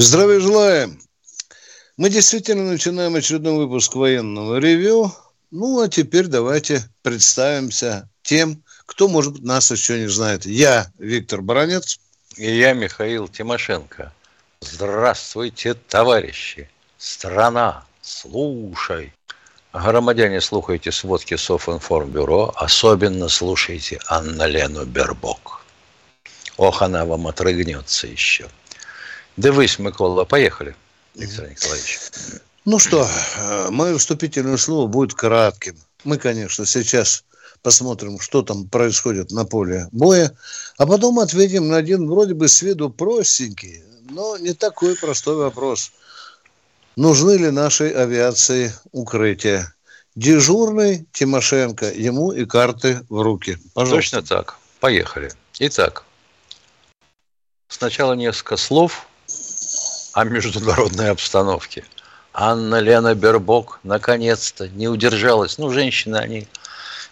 Здравия желаем! Мы действительно начинаем очередной выпуск военного ревю. Ну, а теперь давайте представимся тем, кто, может быть, нас еще не знает. Я Виктор Баранец. И я Михаил Тимошенко. Здравствуйте, товарищи! Страна, слушай! Громадяне, слухайте сводки Софинформбюро, особенно слушайте Анна-Лену Бербок. Ох, она вам отрыгнется еще. Дивись, Микола, поехали, Виктор Николаевич. Ну что, э, мое вступительное слово будет кратким. Мы, конечно, сейчас посмотрим, что там происходит на поле боя, а потом ответим на один вроде бы с виду простенький, но не такой простой вопрос – нужны ли нашей авиации укрытия. Дежурный Тимошенко, ему и карты в руки. Пожалуйста. Точно так. Поехали. Итак, сначала несколько слов о международной обстановке. Анна Лена Бербок наконец-то не удержалась. Ну, женщины, они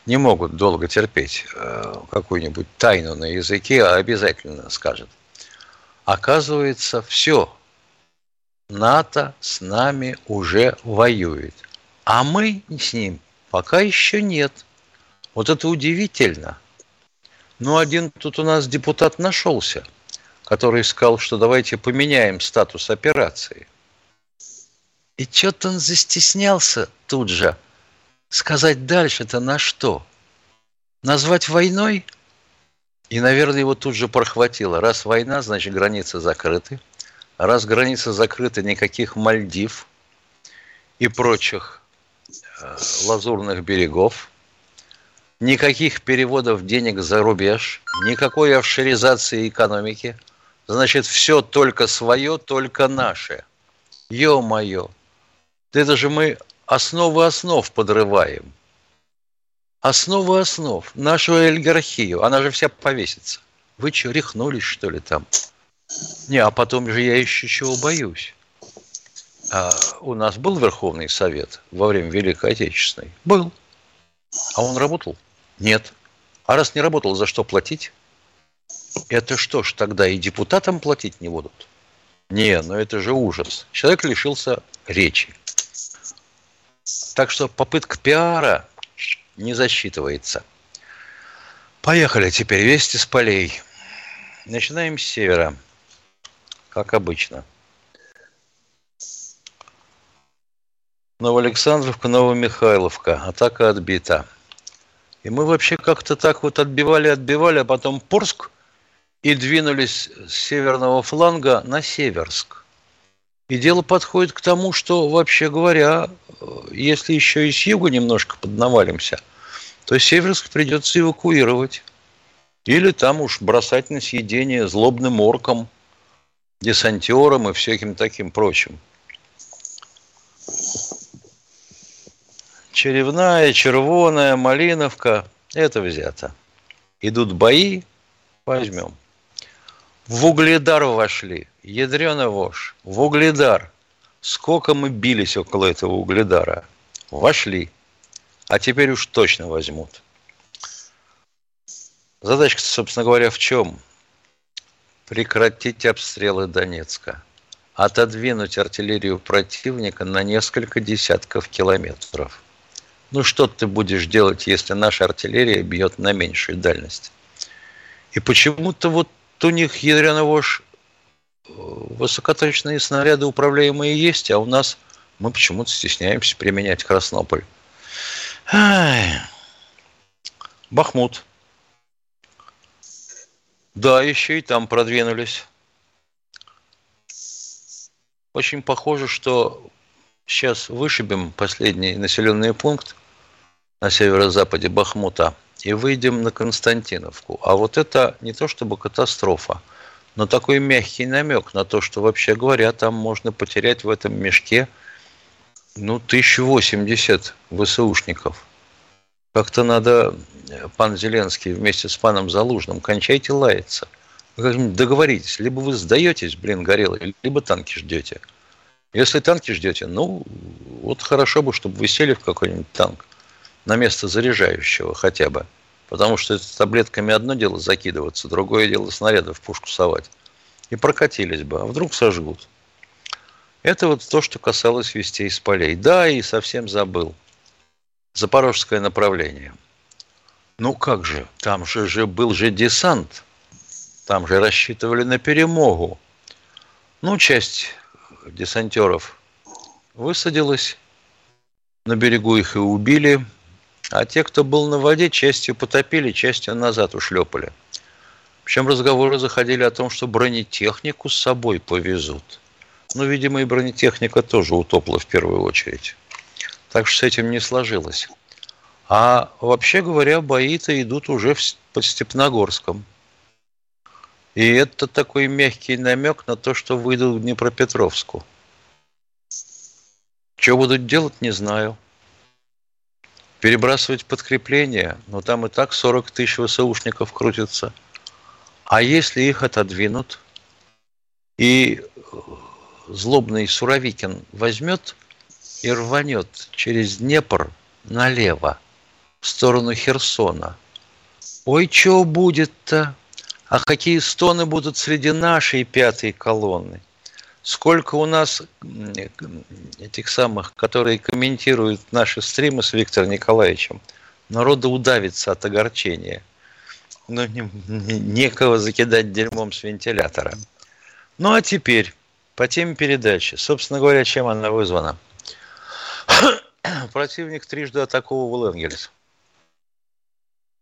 не могут долго терпеть э, какую-нибудь тайну на языке, а обязательно скажет. Оказывается, все НАТО с нами уже воюет, а мы с ним пока еще нет. Вот это удивительно. Ну, один тут у нас депутат нашелся, который сказал, что давайте поменяем статус операции. И что-то он застеснялся тут же. Сказать дальше-то на что? Назвать войной? И, наверное, его тут же прохватило. Раз война, значит, границы закрыты – Раз граница закрыта, никаких Мальдив и прочих э, лазурных берегов, никаких переводов денег за рубеж, никакой офшоризации экономики. Значит, все только свое, только наше. Ё-моё, это же мы основы основ подрываем. Основы основ, нашу олигархию, она же вся повесится. Вы что, рехнулись, что ли, там? Не, а потом же я еще чего боюсь. А у нас был Верховный Совет во время Великой Отечественной? Был. А он работал? Нет. А раз не работал, за что платить? Это что ж, тогда и депутатам платить не будут? Не, ну это же ужас. Человек лишился речи. Так что попытка пиара не засчитывается. Поехали теперь. Вести с полей. Начинаем с севера как обычно. Новоалександровка, Новомихайловка. Атака отбита. И мы вообще как-то так вот отбивали, отбивали, а потом Порск и двинулись с северного фланга на Северск. И дело подходит к тому, что, вообще говоря, если еще и с юга немножко поднавалимся, то Северск придется эвакуировать. Или там уж бросать на съедение злобным оркам – десантером и всяким таким прочим. Черевная, червоная, малиновка – это взято. Идут бои, возьмем. В Угледар вошли, ядрена вошь, в Угледар. Сколько мы бились около этого Угледара. Вошли, а теперь уж точно возьмут. Задачка, собственно говоря, в чем? прекратить обстрелы Донецка, отодвинуть артиллерию противника на несколько десятков километров. Ну что ты будешь делать, если наша артиллерия бьет на меньшую дальность? И почему-то вот у них ядреного ж э, высокоточные снаряды управляемые есть, а у нас мы почему-то стесняемся применять Краснополь. Ай. Бахмут. Да, еще и там продвинулись. Очень похоже, что сейчас вышибем последний населенный пункт на северо-западе Бахмута и выйдем на Константиновку. А вот это не то чтобы катастрофа, но такой мягкий намек на то, что вообще говоря, там можно потерять в этом мешке ну, 1080 ВСУшников. Как-то надо, пан Зеленский вместе с паном Залужным, кончайте лаяться. Договоритесь, либо вы сдаетесь, блин, горелый, либо танки ждете. Если танки ждете, ну, вот хорошо бы, чтобы вы сели в какой-нибудь танк на место заряжающего хотя бы. Потому что это таблетками одно дело закидываться, другое дело снаряды в пушку совать. И прокатились бы, а вдруг сожгут. Это вот то, что касалось вестей из полей. Да, и совсем забыл. Запорожское направление. Ну как же, там же, же был же десант. Там же рассчитывали на перемогу. Ну, часть десантеров высадилась. На берегу их и убили. А те, кто был на воде, частью потопили, частью назад ушлепали. Причем разговоры заходили о том, что бронетехнику с собой повезут. Ну, видимо, и бронетехника тоже утопла в первую очередь. Так что с этим не сложилось. А вообще говоря, бои-то идут уже в, под Степногорском. И это такой мягкий намек на то, что выйдут в Днепропетровску. Что будут делать, не знаю. Перебрасывать подкрепления, но там и так 40 тысяч ВСУшников крутятся. А если их отодвинут, и злобный Суровикин возьмет и рванет через Днепр налево, в сторону Херсона. Ой, что будет-то? А какие стоны будут среди нашей пятой колонны? Сколько у нас этих самых, которые комментируют наши стримы с Виктором Николаевичем, народа удавится от огорчения. Но не, не, некого закидать дерьмом с вентилятора. Ну а теперь по теме передачи. Собственно говоря, чем она вызвана? Противник трижды атаковывал Энгельс.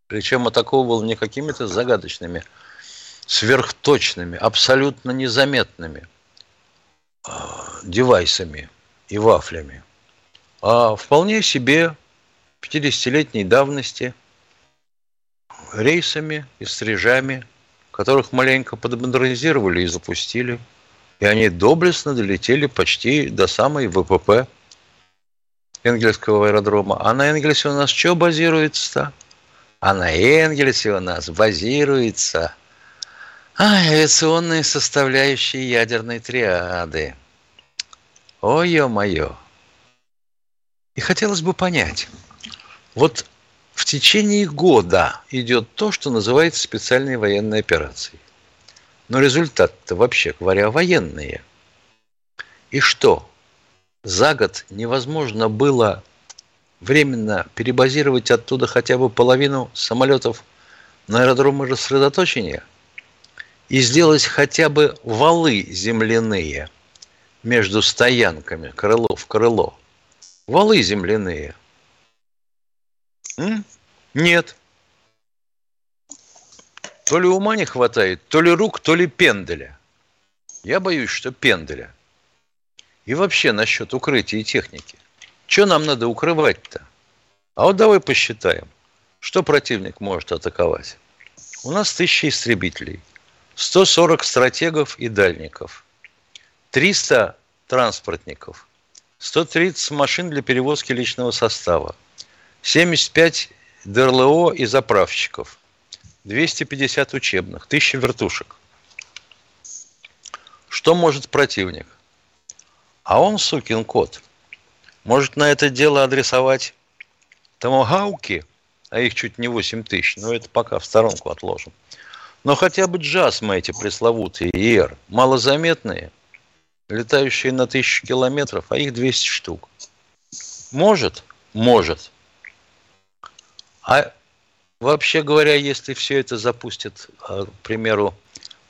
Причем атаковывал не какими-то загадочными, сверхточными, абсолютно незаметными девайсами и вафлями, а вполне себе 50-летней давности рейсами и стрижами, которых маленько подмодернизировали и запустили – и они доблестно долетели почти до самой ВПП Энгельского аэродрома. А на Энгельсе у нас что базируется-то? А на Энгельсе у нас базируется а, авиационные составляющие ядерной триады. Ой, ё-моё. И хотелось бы понять, вот в течение года идет то, что называется специальной военной операцией. Но результат-то вообще говоря военные. И что? За год невозможно было временно перебазировать оттуда хотя бы половину самолетов на аэродромы рассредоточения и сделать хотя бы валы земляные между стоянками крыло в крыло. Валы земляные. М? Нет. То ли ума не хватает, то ли рук, то ли пенделя. Я боюсь, что пенделя. И вообще насчет укрытия и техники. Что нам надо укрывать-то? А вот давай посчитаем, что противник может атаковать. У нас тысяча истребителей, 140 стратегов и дальников, 300 транспортников, 130 машин для перевозки личного состава, 75 ДРЛО и заправщиков – 250 учебных, 1000 вертушек. Что может противник? А он, сукин кот, может на это дело адресовать томогауки, а их чуть не 8 тысяч, но это пока в сторонку отложим. Но хотя бы джасмы эти пресловутые ИР, малозаметные, летающие на тысячу километров, а их 200 штук. Может? Может. А Вообще говоря, если все это запустит, а, к примеру,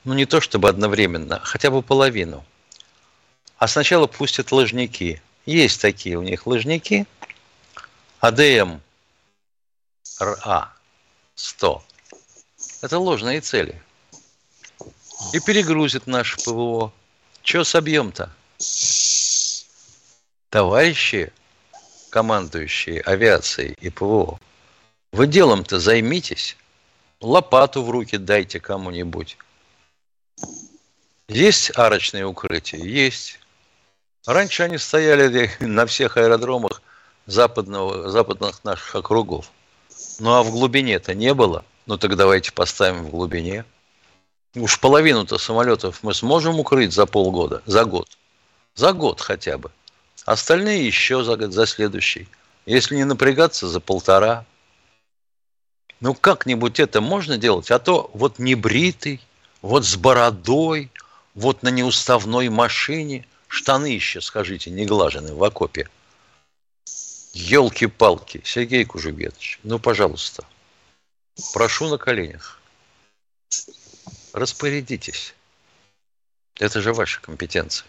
ну не то чтобы одновременно, хотя бы половину, а сначала пустят лыжники. Есть такие у них лыжники. АДМ РА 100. Это ложные цели. И перегрузит наше ПВО. Че собьем-то? Товарищи, командующие авиацией и ПВО, вы делом-то займитесь. Лопату в руки дайте кому-нибудь. Есть арочные укрытия? Есть. Раньше они стояли на всех аэродромах западного, западных наших округов. Ну а в глубине-то не было. Ну так давайте поставим в глубине. Уж половину-то самолетов мы сможем укрыть за полгода, за год. За год хотя бы. Остальные еще за год, за следующий. Если не напрягаться, за полтора. Ну как-нибудь это можно делать? А то вот небритый, вот с бородой, вот на неуставной машине, штаны еще, скажите, не глажены в окопе. Елки-палки, Сергей Кужубетович, ну, пожалуйста, прошу на коленях, распорядитесь. Это же ваша компетенция.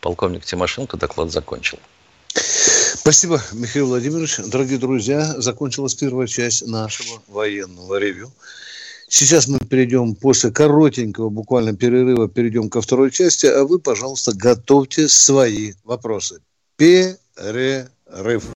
Полковник Тимошенко доклад закончил. Спасибо, Михаил Владимирович. Дорогие друзья, закончилась первая часть нашего военного ревю. Сейчас мы перейдем после коротенького буквально перерыва, перейдем ко второй части, а вы, пожалуйста, готовьте свои вопросы. Перерыв.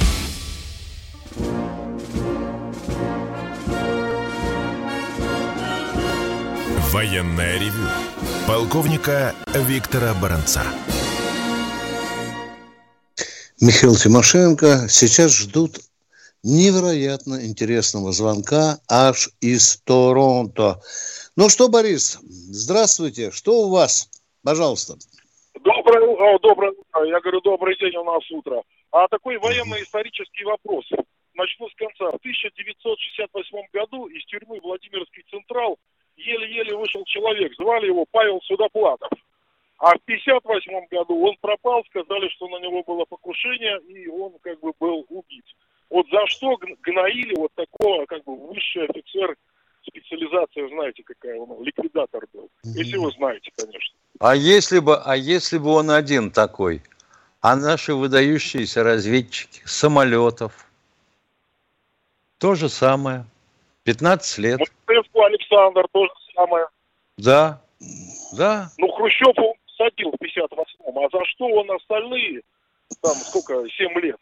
Военное ревю полковника Виктора Баранца. Михаил Тимошенко сейчас ждут невероятно интересного звонка аж из Торонто. Ну что, Борис, здравствуйте. Что у вас? Пожалуйста. Доброе, о, доброе утро. Я говорю, добрый день у нас утро. А такой военно-исторический вопрос. Начну с конца. В 1968 году из тюрьмы Владимирский Централ еле-еле вышел человек. Звали его Павел Судоплатов. А в 1958 году он пропал, сказали, что на него было покушение, и он как бы был убит. Вот за что гноили вот такого, как бы, высший офицер специализация, знаете, какая он, ликвидатор был. Если вы знаете, конечно. А если бы, а если бы он один такой? А наши выдающиеся разведчики самолетов? То же самое. 15 лет. Москву Александр то же самое. Да, да. Ну, Хрущев он садил в 58-м, а за что он остальные, там, сколько, 7 лет?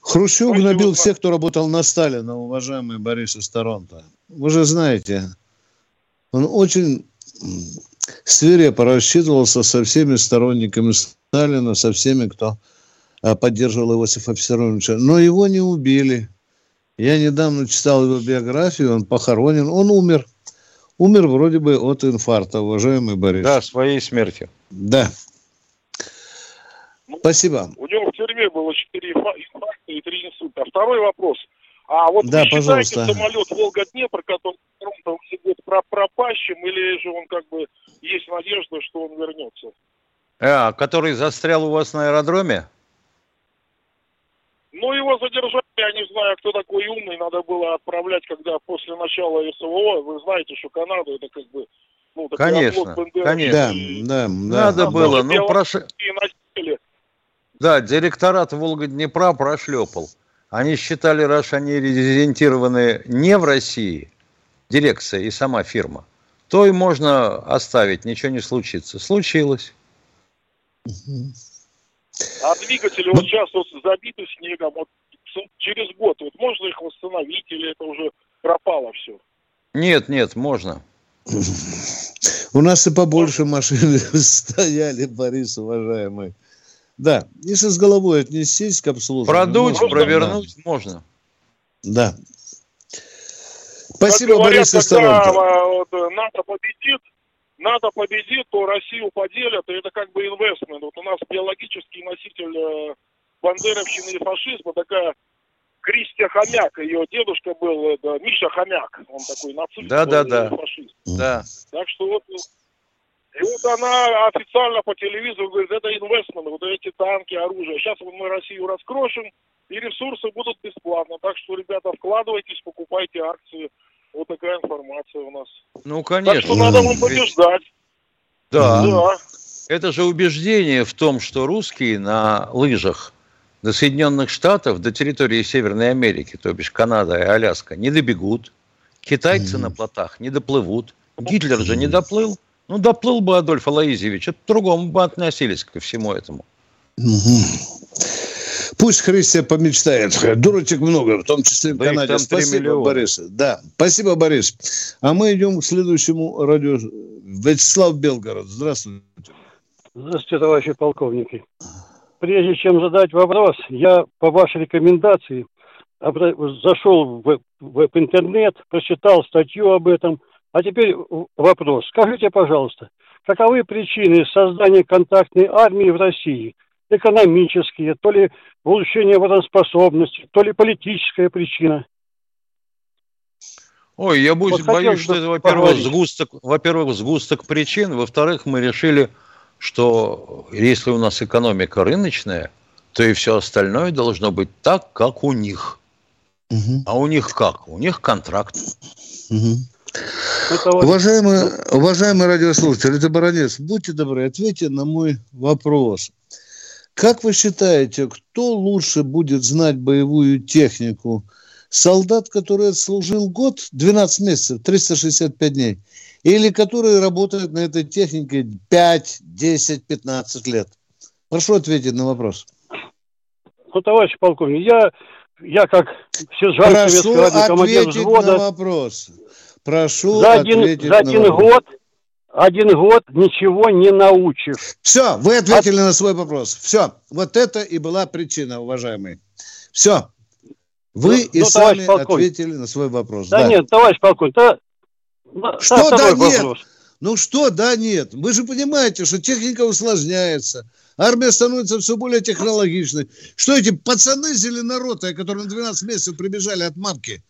Хрущев гнобил всех, кто работал на Сталина, уважаемый Борис из Торонто. Вы же знаете, он очень свирепо рассчитывался со всеми сторонниками Сталина, со всеми, кто а, поддерживал Иосифа Виссарионовича. Но его не убили. Я недавно читал его биографию, он похоронен, он умер. Умер вроде бы от инфаркта, уважаемый Борис. Да, своей смертью. Да. Ну, Спасибо. У него в тюрьме было 4 инфаркта и 3 инсульта. Второй вопрос. А вот да, вы пожалуйста. считаете самолет Волга-Днепр, который про пропащим, или же он как бы есть надежда, что он вернется? А, который застрял у вас на аэродроме? Ну, его задержали, я не знаю, кто такой умный, надо было отправлять, когда после начала СВО, вы знаете, что Канада это как бы, ну, Конечно, конечно. Да, да, да. Надо было, ну, прош... Да, директорат Волга-Днепра прошлепал. Они считали, раз они резидентированы не в России, дирекция и сама фирма, то и можно оставить, ничего не случится. Случилось. А двигатели Ну- вот сейчас вот забиты снегом, вот через год, вот можно их восстановить или это уже пропало все? Нет, нет, можно. У нас и побольше машин стояли, Борис, уважаемый. Да, если с головой отнестись к обслуживанию. Продуть, можно, провернуть можно. Да. Спасибо, Как говорят, Борис из когда Торонто. а, вот, э, НАТО победит, НАТО победит, то Россию поделят, и это как бы инвестмент. Вот у нас биологический носитель э, бандеровщины и фашизма, такая Кристия Хомяк, ее дедушка был, это, Миша Хомяк, он такой нацист Да-да-да. и фашист. Да. Так что вот, ну, и вот она официально по телевизору говорит, это инвестмент, вот эти танки, оружие. Сейчас вот мы Россию раскрошим, и ресурсы будут бесплатно. Так что, ребята, вкладывайтесь, покупайте акции. Вот такая информация у нас. Ну, Так конечно. что надо вам побеждать. Да. Да. Это же убеждение в том, что русские на лыжах до Соединенных Штатов, до территории Северной Америки, то бишь Канада и Аляска, не добегут. Китайцы mm-hmm. на плотах не доплывут. Гитлер же не доплыл. Ну, доплыл бы Адольф Алаизевич, это другому бы относились ко всему этому. Пусть Христия помечтает. Дурочек много, в том числе в да Канаде. Спасибо, Борис. Да, спасибо, Борис. А мы идем к следующему радио. Вячеслав Белгород. Здравствуйте. Здравствуйте, товарищи полковники. Прежде чем задать вопрос, я по вашей рекомендации зашел в, в, в интернет, прочитал статью об этом. А теперь вопрос. Скажите, пожалуйста, каковы причины создания контактной армии в России – экономические, то ли улучшение водоспособности, то ли политическая причина. Ой, я боюсь, вот боюсь что это, во-первых, сгусток, во-первых, сгусток причин, во-вторых, мы решили, что если у нас экономика рыночная, то и все остальное должно быть так, как у них. Угу. А у них как? У них контракт. Угу. Уважаемый, уважаемый радиослушатель, это Баранец, будьте добры, ответьте на мой вопрос. Как вы считаете, кто лучше будет знать боевую технику? Солдат, который служил год, 12 месяцев, 365 дней, или который работает на этой технике 5, 10, 15 лет? Прошу ответить на вопрос. Ну, товарищ полковник, я, я как сержант Прошу советского командир взвода... на вопрос. Прошу за один, ответить за один на вопрос. год один год ничего не научишь. Все, вы ответили а... на свой вопрос. Все, вот это и была причина, уважаемый. Все. Вы ну, и ну, сами ответили на свой вопрос. Да, да. нет, товарищ полковник, да, что да нет? Вопрос. Ну что да нет? Вы же понимаете, что техника усложняется. Армия становится все более технологичной. Что эти пацаны зеленороты, которые на 12 месяцев прибежали от мамки,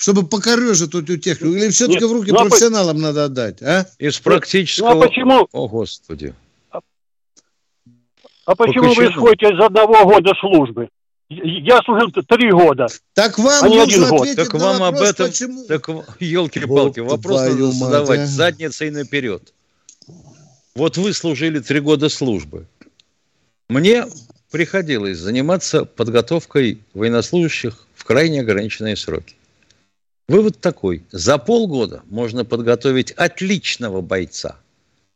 чтобы покорежить эту технику? Или все-таки в руки ну, а профессионалам по... надо отдать, а? Из практического... Ну, а почему... О, Господи. А, а почему, почему вы исходите из одного года службы? Я служил три года. Так вам а не один год. Так вам вопрос, об этом, почему? так елки-палки, вопрос надо задавать а? задницей наперед. Вот вы служили три года службы. Мне приходилось заниматься подготовкой военнослужащих в крайне ограниченные сроки. Вывод такой. За полгода можно подготовить отличного бойца.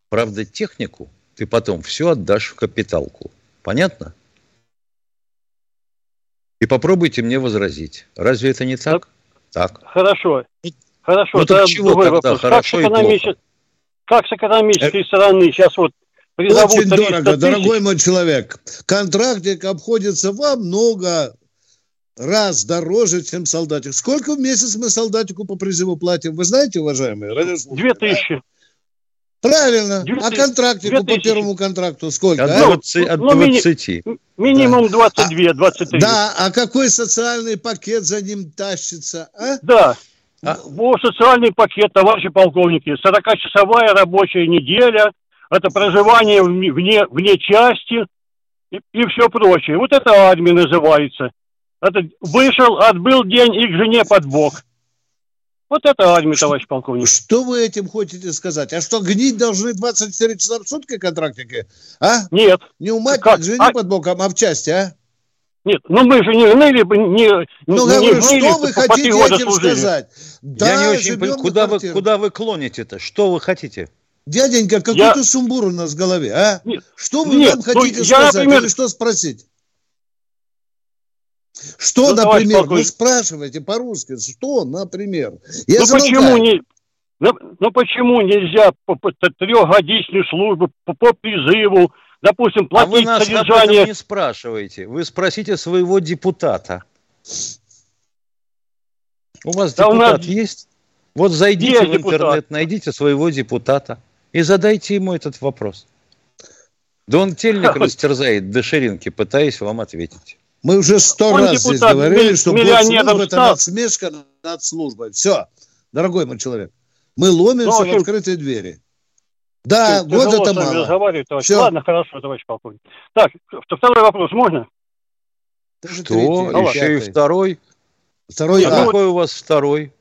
Правда, технику ты потом все отдашь в капиталку. Понятно? И попробуйте мне возразить. Разве это не так? Так. Хорошо. Хорошо. Ну, так чего тогда вопрос. хорошо как, с экономичес... как с экономической это... стороны сейчас вот Очень дорого, дорогой мой человек. Контрактик обходится во много раз дороже, чем солдатик. Сколько в месяц мы солдатику по призыву платим? Вы знаете, уважаемые? Две тысячи. Правильно. 2 а контрактику по первому контракту сколько? От 20. А? от 20. Ну, минимум 22, 23. Да, а какой социальный пакет за ним тащится? А? Да. А? Вот социальный пакет, товарищи полковники. 40-часовая рабочая неделя, это проживание вне, вне части и, и все прочее. Вот это армия называется. Это вышел, отбыл день и к жене под бок. Вот это армия, товарищ полковник. Что вы этим хотите сказать? А что, гнить должны 24 часа в сутки контрактники? А? Нет. Не у матери, как? жене а... под боком, а в части, а? Нет, ну мы же не гныли, не, ну, не говорю, гныли, что вы хотите этим служили. сказать? Да, Я не очень понимаю, куда вы, куда вы клоните-то? Что вы хотите? Дяденька, какой-то я... сумбур у нас в голове, а? Нет, что вы нет, нам ну, хотите ну, сказать я, например... или что спросить? Что, ну, например, вы спрашиваете по-русски, что, например? Я ну, почему не, ну, ну почему нельзя по, по трехгодичную службу по, по призыву, допустим, платить а вы нас содержание... об не спрашиваете. Вы спросите своего депутата. У вас да депутат у нас... есть? Вот зайдите есть в интернет, депутат. найдите своего депутата и задайте ему этот вопрос. Да он тельник растерзает до ширинки, пытаясь вам ответить. Мы уже сто Он раз здесь говорили, что госслужба – это надсмешка над службой. Все, дорогой мой человек. Мы ломимся ну, в, общем, в открытые двери. Да, Ты, год это мало. Все. Ладно, хорошо, товарищ полковник. Так, второй вопрос можно? Что? Третий, Еще и второй? Второй, а, а какой у вас второй?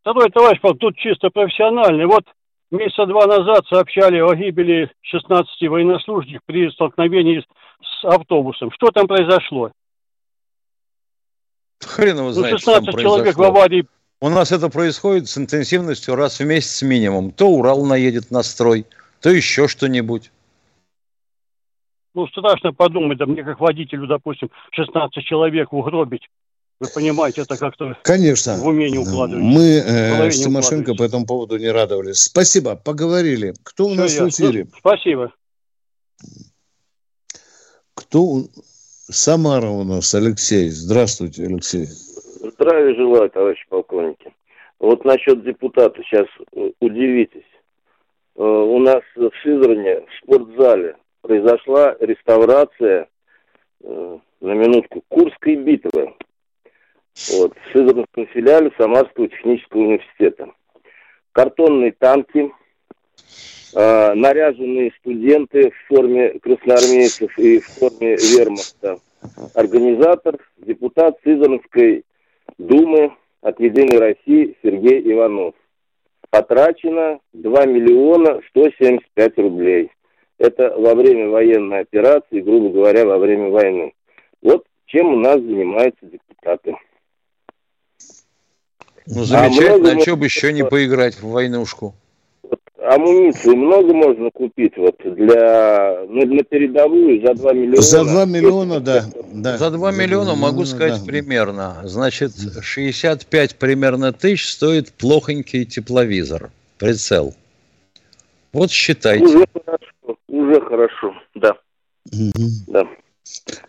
Второй, товарищ полковник, тут чисто профессиональный. Вот месяца два назад сообщали о гибели 16 военнослужащих при столкновении с автобусом. Что там произошло? Хрен его Ну, знает, 16 что там человек в произошло. аварии. У нас это происходит с интенсивностью раз в месяц минимум. То Урал наедет на строй, то еще что-нибудь. Ну, страшно подумать, да мне как водителю, допустим, 16 человек угробить. Вы понимаете, это как-то Конечно. в уме не укладывается. Мы В э, с Тимошенко по этому поводу не радовались. Спасибо, поговорили. Кто у Всё нас в ясно. эфире? Ну, спасибо. Кто? у- Самара у нас, Алексей. Здравствуйте, Алексей. Здравия желаю, товарищи полковники. Вот насчет депутата сейчас э, удивитесь. Э, У нас в Сызране, в спортзале, произошла реставрация, э, на минутку, Курской битвы. Вот, в Сызранском филиале Самарского технического университета. Картонные танки, э, наряженные студенты в форме красноармейцев и в форме вермахта. Организатор, депутат Сызранской Думы от «Единой России» Сергей Иванов. Потрачено 2 миллиона 175 рублей. Это во время военной операции, грубо говоря, во время войны. Вот чем у нас занимаются депутаты. Ну, замечательно, много а что бы еще не поиграть в войнушку? Амуниции много можно купить вот для ну, на передовую за 2 миллиона. За 2 миллиона, да. да. За 2 миллиона могу миллиона, сказать да. примерно. Значит, 65 примерно тысяч стоит плохонький тепловизор, прицел. Вот считайте. Уже хорошо, уже хорошо, да, Мгм. да.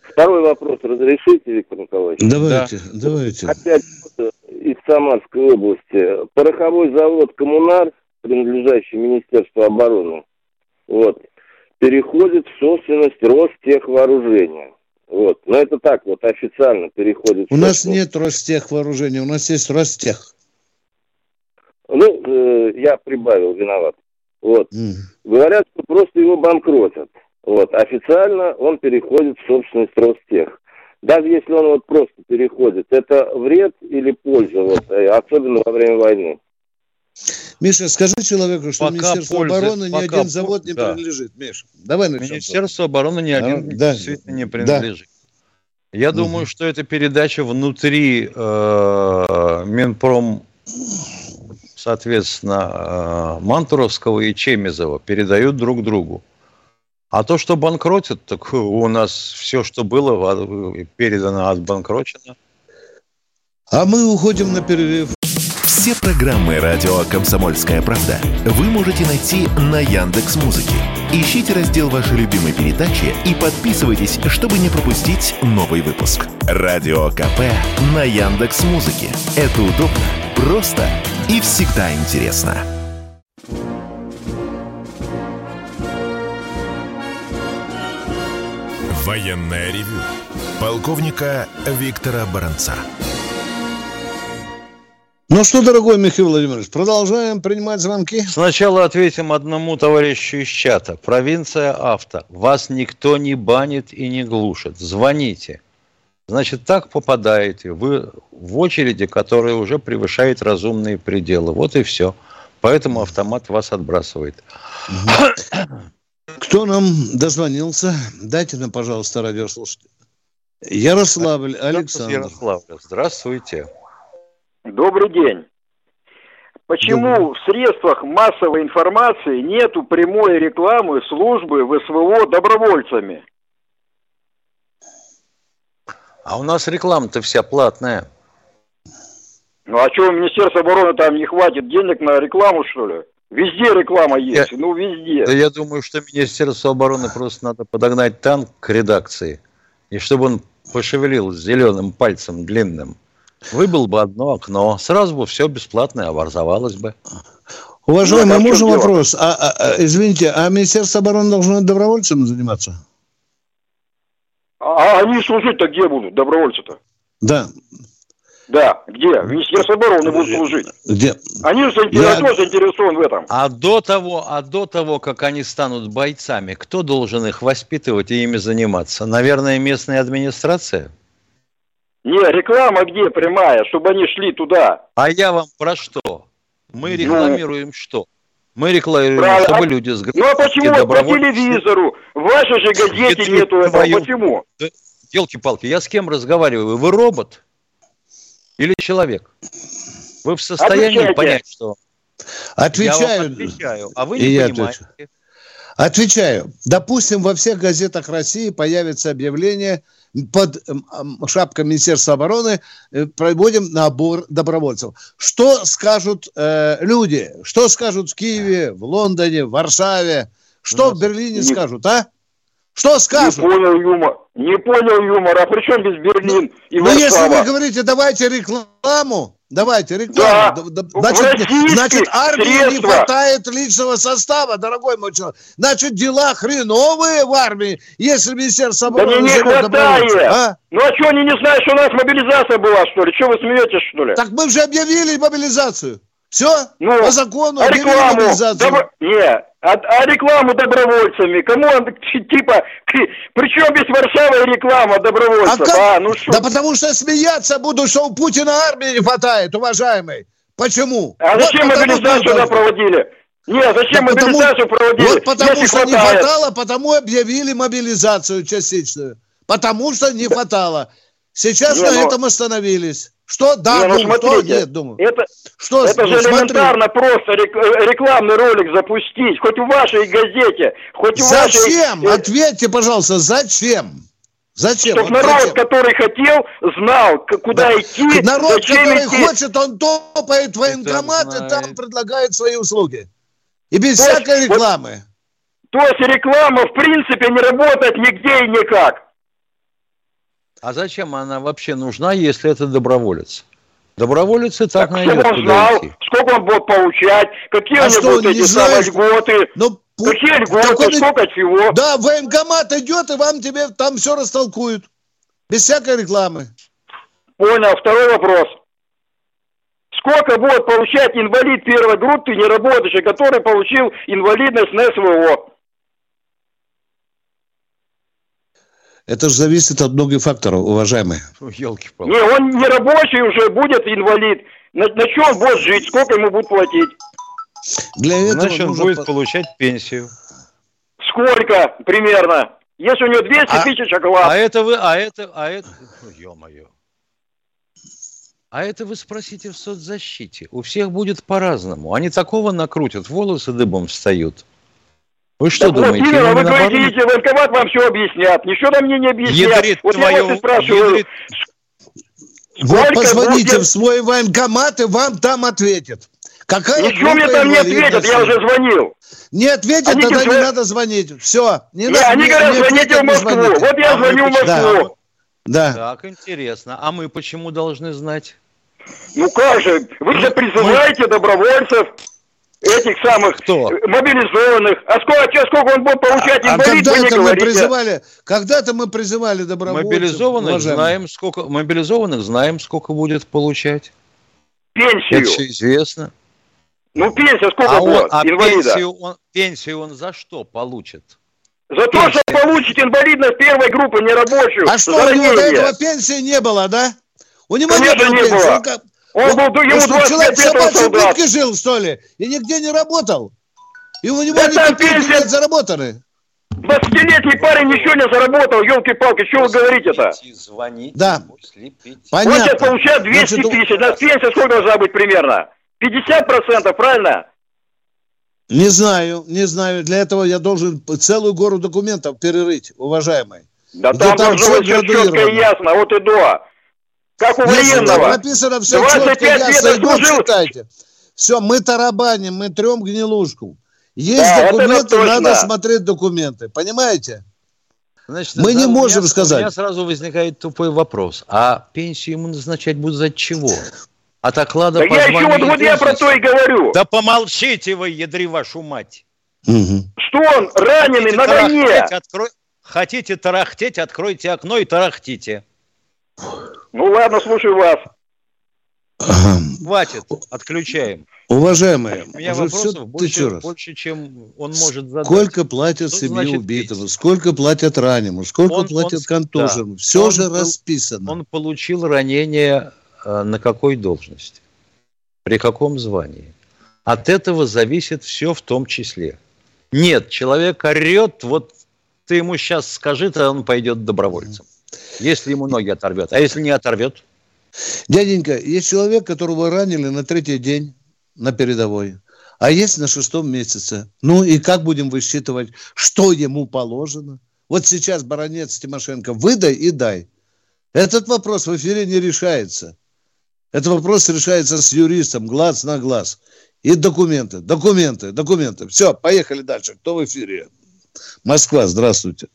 Второй вопрос разрешите, Виктор Николаевич? Давайте, давайте. Опять из Самарской области. Пороховой завод «Коммунар», принадлежащий Министерству обороны, вот, переходит в собственность Ростехвооружения. Вот. Но это так вот официально переходит. У нас нет Ростех вооружения, у нас есть Ростех. Ну, э, я прибавил, виноват. Вот. М. Говорят, что просто его банкротят. Вот. Официально он переходит в собственность Ростех. Даже если он вот просто переходит, это вред или польза, вот, э, особенно во время войны? Миша, скажи человеку, что Пока Министерство пользы- обороны ни один пользы, завод не да. принадлежит. Миш, давай начнем. Министерство обороны ни один Да, действительно не да. принадлежит. Я Мгм. думаю, что эта передача внутри э, Минпром, соответственно, э, Мантуровского и Чемизова передают друг другу. А то, что банкротят, так у нас все, что было, во- передано, отбанкрочено. А мы уходим на перерыв. Все программы радио Комсомольская правда вы можете найти на Яндекс Музыке. Ищите раздел вашей любимой передачи и подписывайтесь, чтобы не пропустить новый выпуск. Радио КП на Яндекс Музыке. Это удобно, просто и всегда интересно. Военное ревю полковника Виктора Баранца. Ну что, дорогой Михаил Владимирович, продолжаем принимать звонки. Сначала ответим одному товарищу из чата. Провинция авто. Вас никто не банит и не глушит. Звоните. Значит, так попадаете вы в очереди, которая уже превышает разумные пределы. Вот и все. Поэтому автомат вас отбрасывает. Кто нам дозвонился? Дайте нам, пожалуйста, радиослушатель. Ярославль, Александр. Ярославль, здравствуйте. Добрый день. Почему в средствах массовой информации нету прямой рекламы службы ВСВО добровольцами? А у нас реклама-то вся платная. Ну а что, Министерство обороны там не хватит денег на рекламу, что ли? Везде реклама есть, ну везде. Да я думаю, что Министерству обороны просто надо подогнать танк к редакции. И чтобы он пошевелил зеленым пальцем длинным. Выбил бы одно окно, сразу бы все бесплатное образовалось бы. Уважаемый, Нет, а чем можно дело? вопрос? А, а, а, извините, а Министерство обороны должно добровольцем заниматься? А они служить-то где будут, добровольцы-то? Да. Да, где? В Министерстве обороны будут служить. Где? Они же заинтересованы, Я- кто заинтересован в этом. А до того, а до того, как они станут бойцами, кто должен их воспитывать и ими заниматься? Наверное, местная администрация? Не, реклама где прямая, чтобы они шли туда. А я вам про что? Мы Ну. рекламируем что? Мы рекламируем, Правильно. чтобы люди с Ну а почему по добровольно- телевизору? В вашей же газете Это нету этого. твою- Почему? Елки-палки, я с кем разговариваю? Вы робот или человек? Вы в состоянии Отвечайте. понять, что я вам Отвечаю. отвечаю, а вы И не я понимаете. Отвечаю. Допустим, во всех газетах России появится объявление под эм, эм, шапкой Министерства обороны э, проводим набор добровольцев. Что скажут э, люди? Что скажут в Киеве, в Лондоне, в Варшаве? Что в Берлине Не- скажут, а? Что Не скажут? понял юмор. Не понял юмора. А при чем здесь Берлин и Ну, если вы говорите, давайте рекламу, давайте Да. рекламу. д- д- В Значит, значит, армии не средствах. хватает личного состава, дорогой мой человек. Значит, дела хреновые в армии, если Министерство Да обороны не, не добровольцев, хватает. а? Ну а что, они не знают, что у нас мобилизация была, что ли? Что вы смеетесь, что ли? Так мы же объявили мобилизацию. Все? Ну, По закону а рекламу, добро- не, а, а рекламу добровольцами, кому он, типа, при чем здесь Варшава и реклама добровольцев, А как- а, ну что? Да потому что смеяться буду, что у Путина армии не хватает, уважаемый. Почему? А Вот зачем потому мобилизацию тогда проводили? Не, зачем Да потому- мобилизацию проводили, Вот потому что не хватает? хватало, потому объявили мобилизацию частичную. Потому что не хватало. Сейчас Не, на ну- этом остановились. Что? Да, Не, ну думаю, смотрите, Нет, думаю. это, Что? это ну, же смотри. элементарно просто рек- рекламный ролик запустить, хоть в вашей газете, хоть в вашей... Зачем? э, Ответьте, пожалуйста, зачем? Зачем? Чтоб Вот народ, зачем? который хотел, знал, куда Да. идти, Народ, зачем который идти. хочет, он топает в военкомат и там предлагает свои услуги. И без То есть всякой вот- рекламы. То есть реклама в принципе не работает нигде и никак. А зачем она вообще нужна, если это доброволец? Доброволец и так, Так, найдет, он знал, идти. сколько он будет получать, какие А у него что, будут он эти знает? льготы, Ну, какие так льготы, он и- сколько чего. Да, военкомат идет, и вам тебе там все растолкуют. Без всякой рекламы. Понял. Второй вопрос. Сколько будет получать инвалид первой группы, не работающий, который получил инвалидность на СВО? Это же зависит от многих факторов, уважаемые. Елки-палки. Не, он не рабочий уже, будет инвалид. На, на чем он будет жить, сколько ему будут платить? Для этого Значит, он будет по- получать пенсию. Сколько примерно? Если у него 200 А- тысяч оклад. А это вы, а это, а это, ну, ё-моё. А это вы спросите в соцзащите. У всех будет по-разному. Они такого накрутят, волосы дыбом встают. Вы что Так вот, думаете? именно, им вы наоборот? говорите, идите в военкомат, вам все объяснят. Ничего там мне не объяснят. Ядрит вот я твою, вас и спрашиваю, ядрит. Вот позвоните будет- в свой военкомат, и вам там ответят. Какая ничего мне там не ответят, я уже звонил. Не ответят, Они тогда не надо звонить. Все. Не Не, надо, они не- говорят, не звоните в Москву. звоните. Вот я А мы звоню в Москву. Да. Так, интересно. А мы почему должны знать? Ну как же, вы же призываете добровольцев, этих самых Кто? мобилизованных. А сколько, че- сколько он будет получать А инвалид, вы не когда-то мы призывали, когда-то мы призывали добровольцев. Мобилизованных уважаемые. знаем, сколько, мобилизованных знаем, сколько будет получать. Это Пенсию. все известно. Ну пенсия сколько А, он, будет а инвалида? пенсию, он, пенсию он за что получит? За то, что получит инвалидность первой группы нерабочую. А что, у него до этого пенсии не было, да? У него Конечно, не было не пенсии. было. Он Вот, был, ему что, 25 человек в лет, он собачьей солдат. будке жил, что ли? И нигде не работал? И у него Да никакие пенсия- лет заработаны? 20-летний парень ничего не заработал, елки-палки, что вы говорите-то? Звонить Да. пяти. Он сейчас Понятно. получает 200 Значит, тысяч, нас пенсия сколько должна быть примерно? 50%, правильно? Не знаю, не знаю. Для этого я должен целую гору документов перерыть, уважаемый. Да Да там там должно все четко и ясно, от и до. Как у Если там военного. написано все 25 четко, лет отслужил. читайте. Все, мы тарабаним, мы трем гнилушку. Есть Да, документы, надо смотреть документы. Понимаете? Значит, Мы не у меня- можем У сказать. меня сразу возникает тупой вопрос. А пенсию ему назначать будут за чего? От оклада по я еще вот, вот я про то и говорю. Да помолчите вы, ядри вашу мать. Мгм. Что он раненый на войне? открой- Хотите тарахтеть, откройте окно и тарахтите. Ну ладно, слушаю вас. Хватит, отключаем. Уважаемые, У меня уже вопросов ты больше, раз? больше, чем он может задать. Сколько платят Что семье значит убитого, сколько платят раненому, сколько Он- платят он- контуженным. да. Все Он же был- расписано. Он получил ранение э, на какой должности? При каком звании? От этого зависит все в том числе. Нет, человек орет, вот ты ему сейчас скажи, то он пойдет добровольцем. Если ему ноги оторвет. А если не оторвет? Дяденька, есть человек, которого ранили на третий день на передовой, а есть на шестом месяце. Ну и как будем высчитывать, что ему положено? Вот сейчас баронец Тимошенко, выдай и дай. Этот вопрос в эфире не решается. Этот вопрос решается с юристом, глаз на глаз. И документы, документы, документы. Все, поехали дальше. Кто в эфире? Москва, здравствуйте.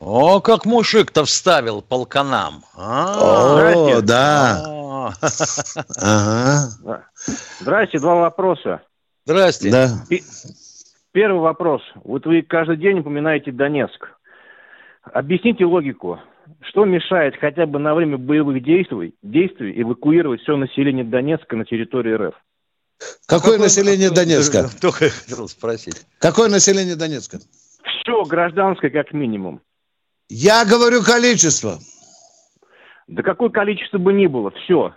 О, как мужик-то вставил полканам. А, О, да. Ага. Здрасте, два вопроса. Здрасте. Да. Первый вопрос. Вот вы каждый день упоминаете Донецк. Объясните логику. Что мешает хотя бы на время боевых действий, действий эвакуировать все население Донецка на территории РФ? Какое Какой, население Донецка? Только хотел спросить. Какое население Донецка? Все гражданское как минимум. Я говорю количество. Да какое количество бы ни было, все.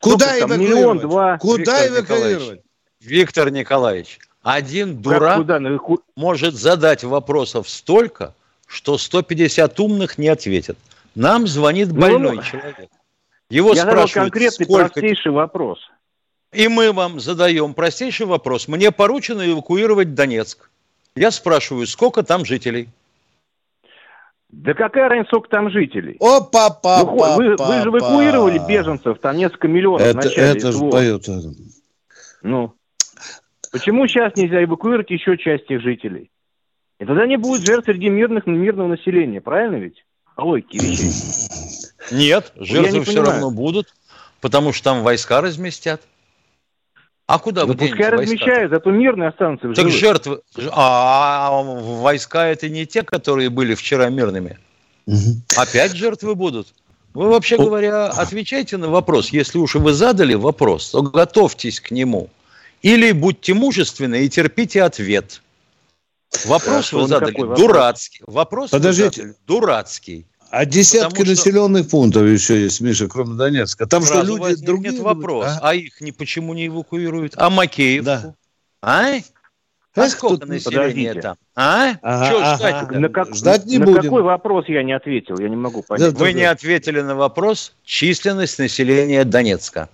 Куда эвакуировать? Миллион, два. Куда Виктор эвакуировать? Николаевич, Виктор Николаевич, один дурак куда? может задать вопросов столько, что 150 умных не ответят. Нам звонит ну, больной ну, человек. Его я спрашивают, конкретный сколько... простейший вопрос. И мы вам задаем простейший вопрос. Мне поручено эвакуировать Донецк. Я спрашиваю, сколько там жителей? Да какая разница, сколько там жителей? Опа, па, ну, па, вы, вы же эвакуировали беженцев, там несколько миллионов это, в начале. Это же поет. Ну, почему сейчас нельзя эвакуировать еще часть их жителей? И тогда не будет жертв среди мирных, мирного населения, правильно ведь? О логике вещей. Нет, жертвы не все понимаю. равно будут, потому что там войска разместят. А куда вы пускай размещают, зато мирные останутся в Так жертвы... А, а войска это не те, которые были вчера мирными? Угу. Опять жертвы будут? Вы, вообще говоря, отвечайте на вопрос. Если уж вы задали вопрос, то готовьтесь к нему. Или будьте мужественны и терпите ответ. Вопрос Хорошо, вы задали вопрос? дурацкий. Вопрос Подождите. Вы задали дурацкий. А десятки Потому населенных что... пунктов еще есть, Миша, кроме Донецка. Там Сразу что, люди другие... Нет вопрос. А? а их не, почему не эвакуируют? А Макеевку? Да. А? А сколько населения там? А? Ага, Чего ага. ждать? На, как... ждать не на будем. какой вопрос я не ответил? Я не могу понять. Вы не ответили на вопрос численность населения Донецка.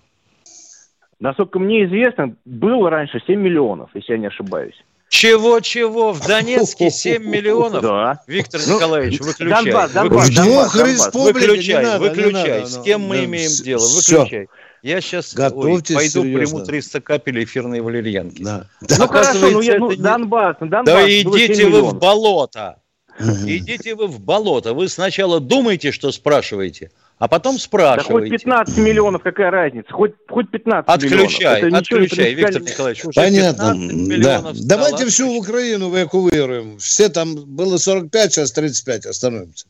Насколько мне известно, было раньше 7 миллионов, если я не ошибаюсь. Чего-чего? В Донецке 7 миллионов? Да. Виктор ну, Николаевич, выключай. Донбасс, Донбасс, Донбасс, Донбасс. Выключай, надо, выключай. Надо, С кем мы имеем дело? Выключай. Все. Я сейчас Готовьтесь ой, пойду серьезно. приму 300 капель эфирной валерьянки. Да. Ну хорошо, ну, я, ну Донбасс, Донбасс. Да идите вы в болото. Идите вы в болото. Вы сначала думаете, что спрашиваете, а потом спрашиваете. Да хоть 15 миллионов, какая разница? Хоть, хоть 15 отключай, миллионов. Отключай, Виктор Николаевич. Уже Понятно. Да. Давайте всю Украину эвакуируем. Все там было 45, сейчас 35 остановимся.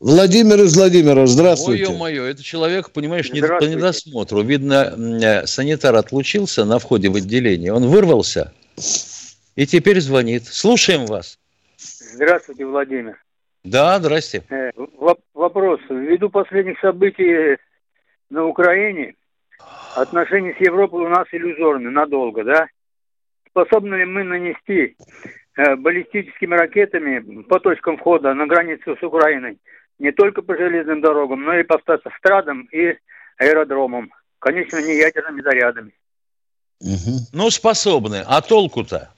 Владимир из Владимира, здравствуйте. Ой, мое, это человек, понимаешь, не по недосмотру. Видно, э, санитар отлучился на входе в отделение, он вырвался и теперь звонит. Слушаем вас. Здравствуйте, Владимир. Да, здрасте. Э, вопрос. Ввиду последних событий на Украине, отношения с Европой у нас иллюзорны надолго, да? Способны ли мы нанести э, баллистическими ракетами по точкам входа на границу с Украиной не только по железным дорогам, но и по автострадам и аэродромам, конечно, не ядерными зарядами. Угу. Ну, способны. А толку-то?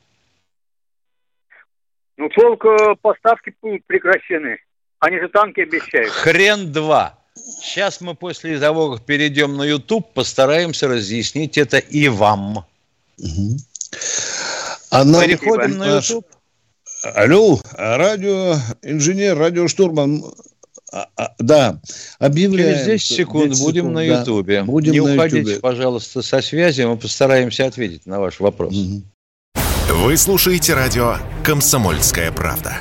Ну, только поставки будут прекращены. Они же танки обещают. Хрен два. Сейчас мы после того, как перейдем на YouTube, постараемся разъяснить это и вам. Угу. А нам... Переходим на YouTube. Алло, радио, инженер, радиоштурман, а, а, да, объявляем. Через 10 секунд 10 будем секунд, на Ютубе. Да, будем Не на уходите, YouTube. пожалуйста, со связи, мы постараемся ответить на ваш вопрос. Угу. Вы слушаете радио «Комсомольская правда».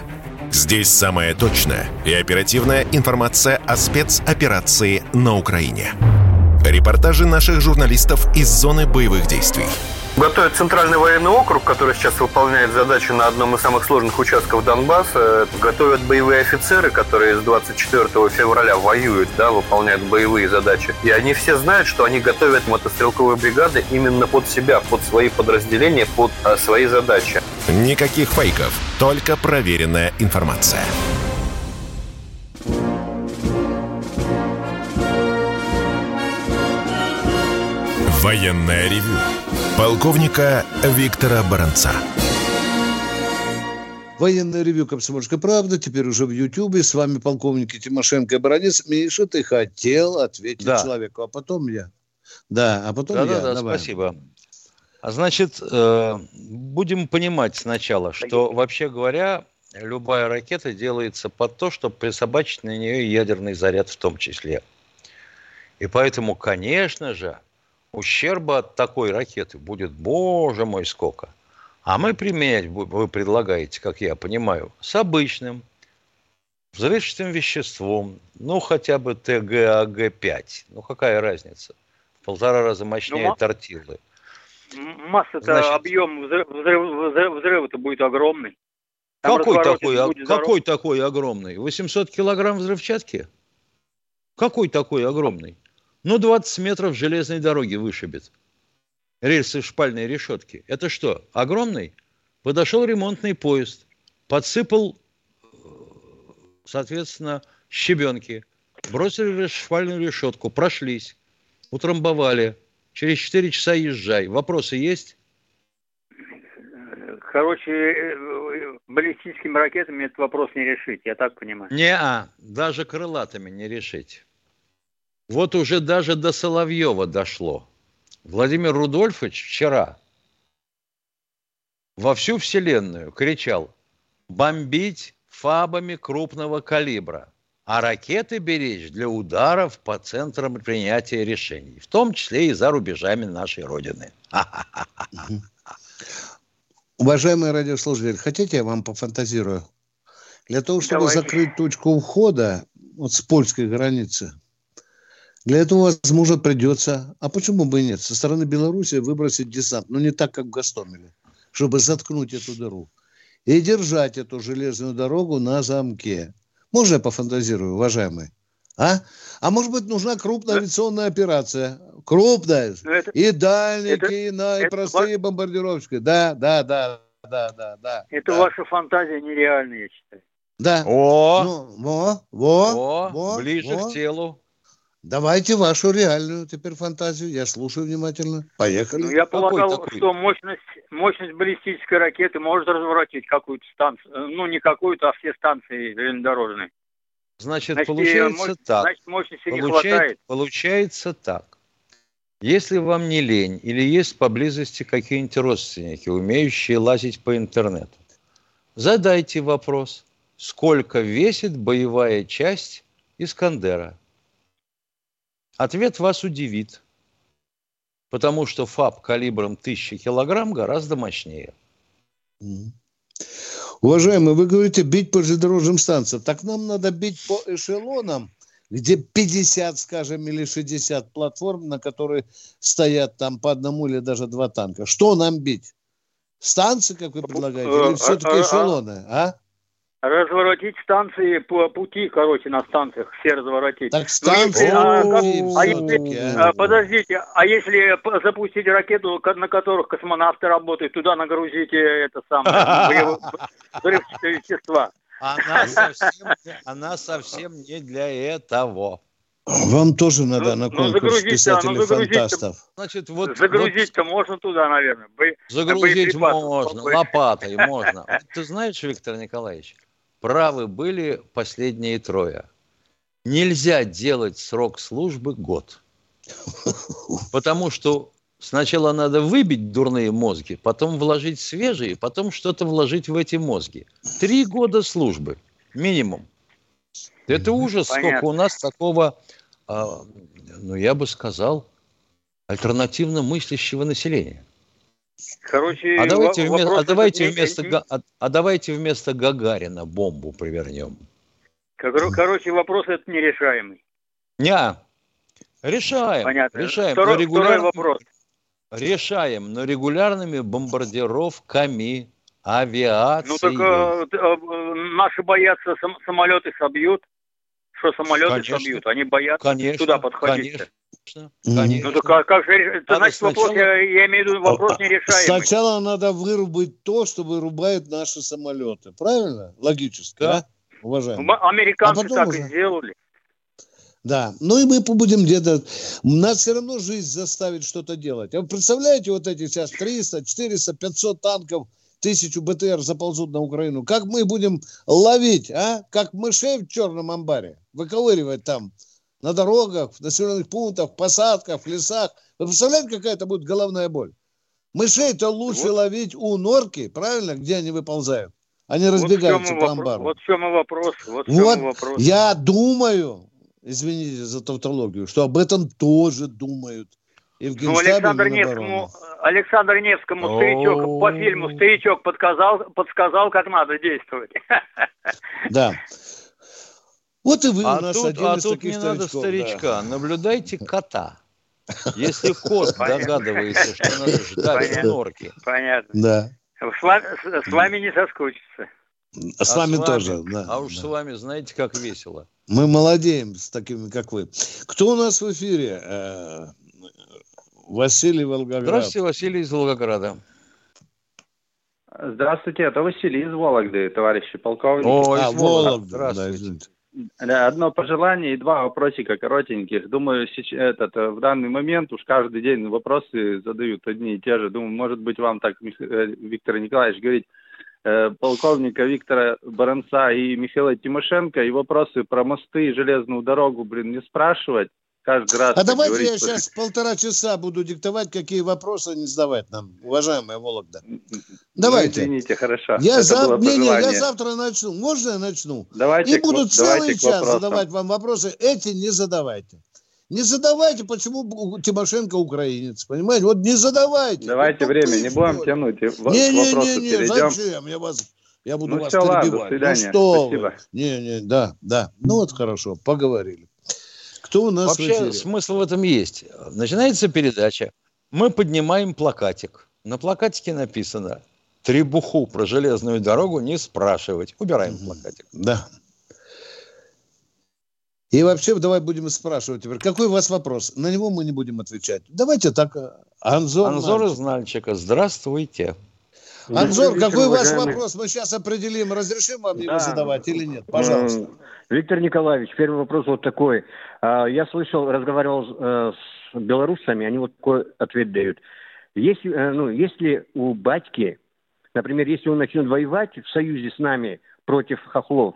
Здесь самая точная и оперативная информация о спецоперации на Украине. Репортажи наших журналистов из зоны боевых действий. Готовят Центральный военный округ, который сейчас выполняет задачу на одном из самых сложных участков Донбасса. Готовят боевые офицеры, которые с 24 февраля воюют, да, выполняют боевые задачи. И они все знают, что они готовят мотострелковые бригады именно под себя, под свои подразделения, под а, свои задачи. Никаких фейков, только проверенная информация. Военное ревю полковника Виктора Баранца. Военное ревю «Комсомольская правда», теперь уже в Ютьюбе. С вами полковники Тимошенко и Баранец. Миша, ты хотел ответить Да. человеку, а потом я. Да, а потом Да, я. да, да, Давай. спасибо. А значит, э, будем понимать сначала, что вообще говоря, любая ракета делается под то, чтобы присобачить на нее ядерный заряд в том числе. И поэтому, конечно же, ущерба от такой ракеты будет, боже мой, сколько. А мы применять, вы предлагаете, как я понимаю, с обычным взрывчатым веществом, ну, хотя бы ТГАГ-5. Ну, какая разница? В полтора раза мощнее тортиллы. М- Масса-то, Значит- объем взрыв, взрыв- взрыв- взрыва-то будет огромный. Там Какой такой, какой такой огромный? 800 килограмм взрывчатки? Какой такой огромный? Ну, 20 метров железной дороги вышибет. Рельсы шпальной решетки. Это что, огромный? Подошел ремонтный поезд, подсыпал, соответственно, щебенки, бросили шпальную решетку, прошлись, утрамбовали. Через 4 часа езжай. Вопросы есть? Короче, баллистическими ракетами этот вопрос не решить, я так понимаю. Не-а, даже крылатыми не решить. Вот уже даже до Соловьева дошло. Владимир Рудольфович вчера во всю вселенную кричал «бомбить фабами крупного калибра, а ракеты беречь для ударов по центрам принятия решений, в том числе и за рубежами нашей Родины». Уважаемые радиослушатели, хотите, я вам пофантазирую? Для того, чтобы Давайте. закрыть точку входа вот с польской границы, для этого, возможно, придется, а почему бы и нет, со стороны Беларуси выбросить десант, но не так, как в Гастомеле, чтобы заткнуть эту дыру и держать эту железную дорогу на замке. Можно я пофантазирую, уважаемые? А? А может быть, нужна крупная авиационная операция? Крупная. Ну, это, И дальники, это- и, на, и это простые бомбардировщики. Да, да, да, да, да, да. это да. ваша фантазия нереальная, я считаю. Да. О, Ну, во, во, во, ближе во. к телу. Давайте вашу реальную теперь фантазию. Я слушаю внимательно. Поехали. Ну, я Какой полагал, такой? что мощность, мощность баллистической ракеты может разворотить какую-то станцию, э, ну, не какую-то, а все станции железнодорожные. Значит, Значит, и получается мощ- так. Значит, мощности не Получает- хватает. Получается так. Если вам не лень или есть поблизости какие-нибудь родственники, умеющие лазить по интернету, задайте вопрос, сколько весит боевая часть Искандера. Ответ вас удивит, потому что ФАП калибром 1000 килограмм гораздо мощнее. Уважаемые, вы говорите бить по железнодорожным станциям. Так нам надо бить по эшелонам, где 50, скажем, или 60 платформ, на которые стоят там по одному или даже два танка. Что нам бить? Станции, как вы предлагаете, или э, все-таки а- а- эшелоны? А? Разворотить станции по пути, короче, на станциях все разворотить. Так Ну, станции если- а, как- а если- а? а, подождите, а если запустить ракету, на которых космонавты работают, туда нагрузите это самое взрывчатые вещества? Она совсем, она совсем не для этого. Вам тоже надо Ну, на ну, конкурс загрузить-то, ну, писателей-фантастов. Значит, вот, вот Загрузить-то можно туда, наверное. Бо- Загрузить можно, лопатой можно. Вот Ты знаешь, Виктор Николаевич, правы были последние трое. Нельзя делать срок службы год. Потому что сначала надо выбить дурные мозги, потом вложить свежие, потом что-то вложить в эти мозги. Три года службы минимум. Это ужас, сколько Понятно. у нас такого, а, ну я бы сказал, альтернативно мыслящего населения. Короче, А давайте, во- вме- вопрос а давайте вместо, не- а, а давайте вместо Гагарина бомбу привернем. Кор- Короче, вопрос этот нерешаемый. Не, Решаем. Понятно. Решаем. Второй, но регуляр- второй вопрос. Решаем, но регулярными бомбардировками авиации. Ну так э, наши боятся сам- самолеты собьют. Что самолеты Конечно. собьют? Они боятся Конечно, туда подходить. конечно. Конечно. Ну так как, как же, Надо значит вопрос, сначала- я, я имею в виду вопрос нерешаемый. Сначала надо вырубить то, что вырубает наши самолеты. Правильно? Логически, Да. да? Уважаемый. М- Американцы А так уже. и сделали. Да, ну и мы будем где-то... Нас все равно жизнь заставит что-то делать. А вы представляете, вот эти сейчас 300, 400, 500 танков, тысячу БТР заползут на Украину. Как мы будем ловить, а? Как мышей в черном амбаре. Выковыривать там на дорогах, в населенных пунктах, в посадках, в лесах. Вы представляете, какая это будет головная боль? Мышей-то лучше Вот. ловить у норки, правильно, где они выползают. Они Вот в, чем разбегаются по амбару. вот в чем и вопрос. Вот чем Вот и вопрос. я думаю, извините за тавтологию, что об этом тоже думают. И в Ну, Генштабе, Александр. Невскому, Александр Невскому старичок по фильму старичок подсказал, подсказал, как надо действовать. Да. Вот и вы А у нас тут, один а из тут таких не надо старичков, старичка, да. наблюдайте кота. Если кот догадывается, что надо ждать Понятно. норке, Понятно. Да. С вами, не соскучиться. А с а вами тоже. да, а уж да. с вами знаете, как весело. Мы молодеем с такими, как вы. Кто у нас в эфире? Э, Василий Волгоград. Здравствуйте, Василий из Волгограда. Здравствуйте, это Василий из Вологды, товарищи полковники. О, А, из Вологды. Вологда, да, Здравствуйте. извините. Одно пожелание и два вопросика коротеньких. Думаю, сейчас, этот, э, в данный момент уж каждый день вопросы задают одни и те же. Думаю, может быть, вам так, э, Виктор Николаевич, говорить, э, полковника Виктора Баранца и Михаила Тимошенко, и вопросы про мосты и железную дорогу, блин, не спрашивать. Каждый раз А давайте говорить, я что- сейчас полтора часа буду диктовать, какие вопросы не задавать нам, уважаемая Вологда. Ну, Давайте. извините, хорошо. Я, Это зав- не, не, я завтра начну. Можно я начну? Давайте И к буду во- целый давайте к час задавать вам вопросы. Эти не задавайте. Не задавайте, почему Тимошенко украинец. Понимаете? Вот не задавайте. Давайте Вот время, не будем что тянуть. к Не, не, не, не, перейдем. зачем? Я вас, я буду Ну вас всё, ладно, до перебивать. свидания. Ну что Спасибо. вы? Не, не, да, да. Ну вот хорошо, поговорили. Кто у нас в Вообще эфире? смысл в этом есть. Начинается передача, мы поднимаем плакатик. На плакатике написано «Требуху про железную дорогу не спрашивать». Убираем плакатик. Да. И вообще, давай будем спрашивать теперь, какой у вас вопрос? На него мы не будем отвечать. Давайте так. э, Анзор. Анзор из Нальчика, здравствуйте. Анзор, какой у вас вопрос? Мы сейчас определим, разрешим вам его Да. задавать или нет. Пожалуйста. Виктор Николаевич, первый вопрос вот такой. А, Я слышал, разговаривал э, с белорусами, они вот такой ответ дают. Если, э, ну, если у батьки, например, если он начнет воевать в союзе с нами против хохлов,